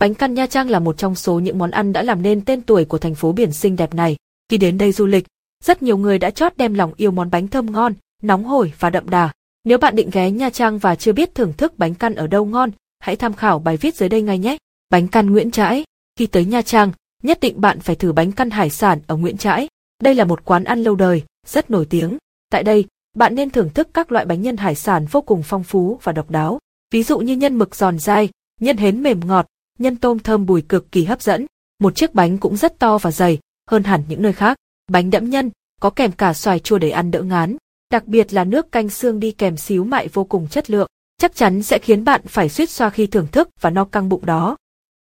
Bánh căn Nha Trang là một trong số những món ăn đã làm nên tên tuổi của thành phố biển xinh đẹp này. Khi đến đây du lịch, rất nhiều người đã chót đem lòng yêu món bánh thơm ngon, nóng hổi và đậm đà. Nếu bạn định ghé Nha Trang và chưa biết thưởng thức bánh căn ở đâu ngon, hãy tham khảo bài viết dưới đây ngay nhé. Bánh căn Nguyễn Trãi. Khi tới Nha Trang, nhất định bạn phải thử bánh căn hải sản ở Nguyễn Trãi. Đây là một quán ăn lâu đời, rất nổi tiếng. Tại đây, bạn nên thưởng thức các loại bánh nhân hải sản vô cùng phong phú và độc đáo. Ví dụ như nhân mực giòn dai, nhân hến mềm ngọt, nhân tôm thơm bùi cực kỳ hấp dẫn. Một chiếc bánh cũng rất to và dày, hơn hẳn những nơi khác. Bánh đẫm nhân, có kèm cả xoài chua để ăn đỡ ngán. Đặc biệt là nước canh xương đi kèm xíu mại vô cùng chất lượng. Chắc chắn sẽ khiến bạn phải suýt xoa khi thưởng thức và no căng bụng đó.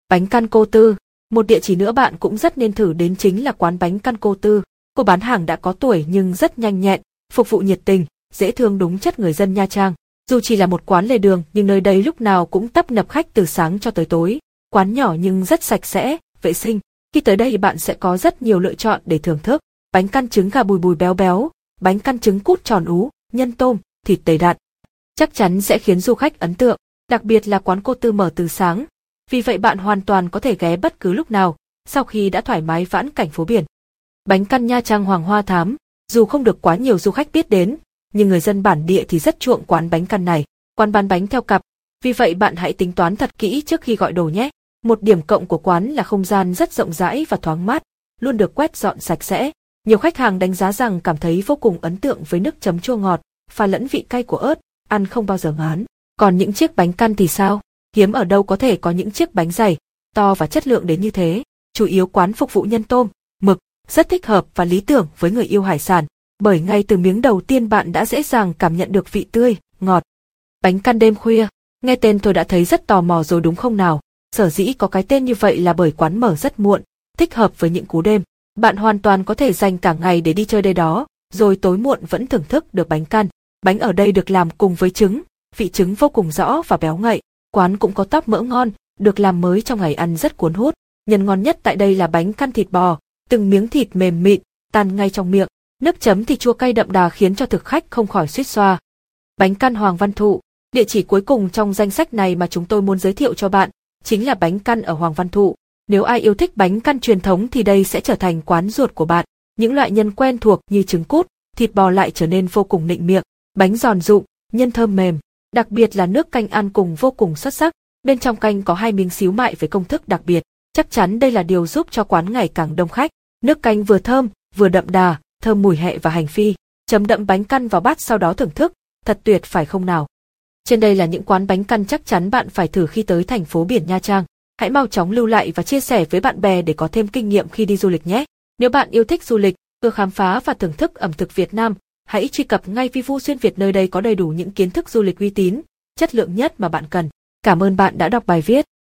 Bánh căn cô tư, một địa chỉ nữa bạn cũng rất nên thử đến chính là quán bánh căn cô tư. Cô bán hàng đã có tuổi nhưng rất nhanh nhẹn, phục vụ nhiệt tình, dễ thương đúng chất người dân Nha Trang. Dù chỉ là một quán lề đường nhưng nơi đây lúc nào cũng tấp nập khách từ sáng cho tới tối. Quán nhỏ nhưng rất sạch sẽ, vệ sinh. Khi tới đây bạn sẽ có rất nhiều lựa chọn để thưởng thức. Bánh căn trứng gà bùi bùi béo béo, bánh căn trứng cút tròn ú, nhân tôm, thịt đầy đặn. Chắc chắn sẽ khiến du khách ấn tượng, đặc biệt là quán cô tư mở từ sáng. Vì vậy bạn hoàn toàn có thể ghé bất cứ lúc nào, sau khi đã thoải mái vãn cảnh phố biển. Bánh căn Nha Trang Hoàng Hoa Thám, dù không được quá nhiều du khách biết đến, nhưng người dân bản địa thì rất chuộng quán bánh căn này. Quán bán bánh theo cặp, vì vậy bạn hãy tính toán thật kỹ trước khi gọi đồ nhé. Một điểm cộng của quán là không gian rất rộng rãi và thoáng mát, luôn được quét dọn sạch sẽ. Nhiều khách hàng đánh giá rằng cảm thấy vô cùng ấn tượng với nước chấm chua ngọt, pha lẫn vị cay của ớt, ăn không bao giờ ngán. Còn những chiếc bánh căn thì sao? Hiếm ở đâu có thể có những chiếc bánh dày, to và chất lượng đến như thế. Chủ yếu quán phục vụ nhân tôm, mực, rất thích hợp và lý tưởng với người yêu hải sản, bởi ngay từ miếng đầu tiên bạn đã dễ dàng cảm nhận được vị tươi, ngọt. Bánh căn đêm khuya, nghe tên tôi đã thấy rất tò mò rồi đúng không nào? Sở dĩ có cái tên như vậy là bởi quán mở rất muộn, thích hợp với những cú đêm. Bạn hoàn toàn có thể dành cả ngày để đi chơi đây đó, rồi tối muộn vẫn thưởng thức được bánh căn. Bánh ở đây được làm cùng với trứng, vị trứng vô cùng rõ và béo ngậy. Quán cũng có tóc mỡ ngon, được làm mới trong ngày ăn rất cuốn hút. Nhân ngon nhất tại đây là bánh căn thịt bò, từng miếng thịt mềm mịn, tan ngay trong miệng. Nước chấm thì chua cay đậm đà khiến cho thực khách không khỏi suýt xoa. Bánh căn Hoàng Văn Thụ, địa chỉ cuối cùng trong danh sách này mà chúng tôi muốn giới thiệu cho bạn, chính là bánh căn ở Hoàng Văn Thụ. Nếu ai yêu thích bánh căn truyền thống thì đây sẽ trở thành quán ruột của bạn. Những loại nhân quen thuộc như trứng cút, thịt bò lại trở nên vô cùng nịnh miệng, bánh giòn rụng, nhân thơm mềm, đặc biệt là nước canh ăn cùng vô cùng xuất sắc. Bên trong canh có hai miếng xíu mại với công thức đặc biệt. Chắc chắn đây là điều giúp cho quán ngày càng đông khách. Nước canh vừa thơm, vừa đậm đà, thơm mùi hẹ và hành phi. Chấm đậm bánh căn vào bát sau đó thưởng thức, thật tuyệt phải không nào? Trên đây là những quán bánh căn chắc chắn bạn phải thử khi tới thành phố biển Nha Trang. Hãy mau chóng lưu lại và chia sẻ với bạn bè để có thêm kinh nghiệm khi đi du lịch nhé. Nếu bạn yêu thích du lịch, ưa khám phá và thưởng thức ẩm thực Việt Nam, hãy truy cập ngay Vivu Xuyên Việt nơi đây có đầy đủ những kiến thức du lịch uy tín, chất lượng nhất mà bạn cần. Cảm ơn bạn đã đọc bài viết.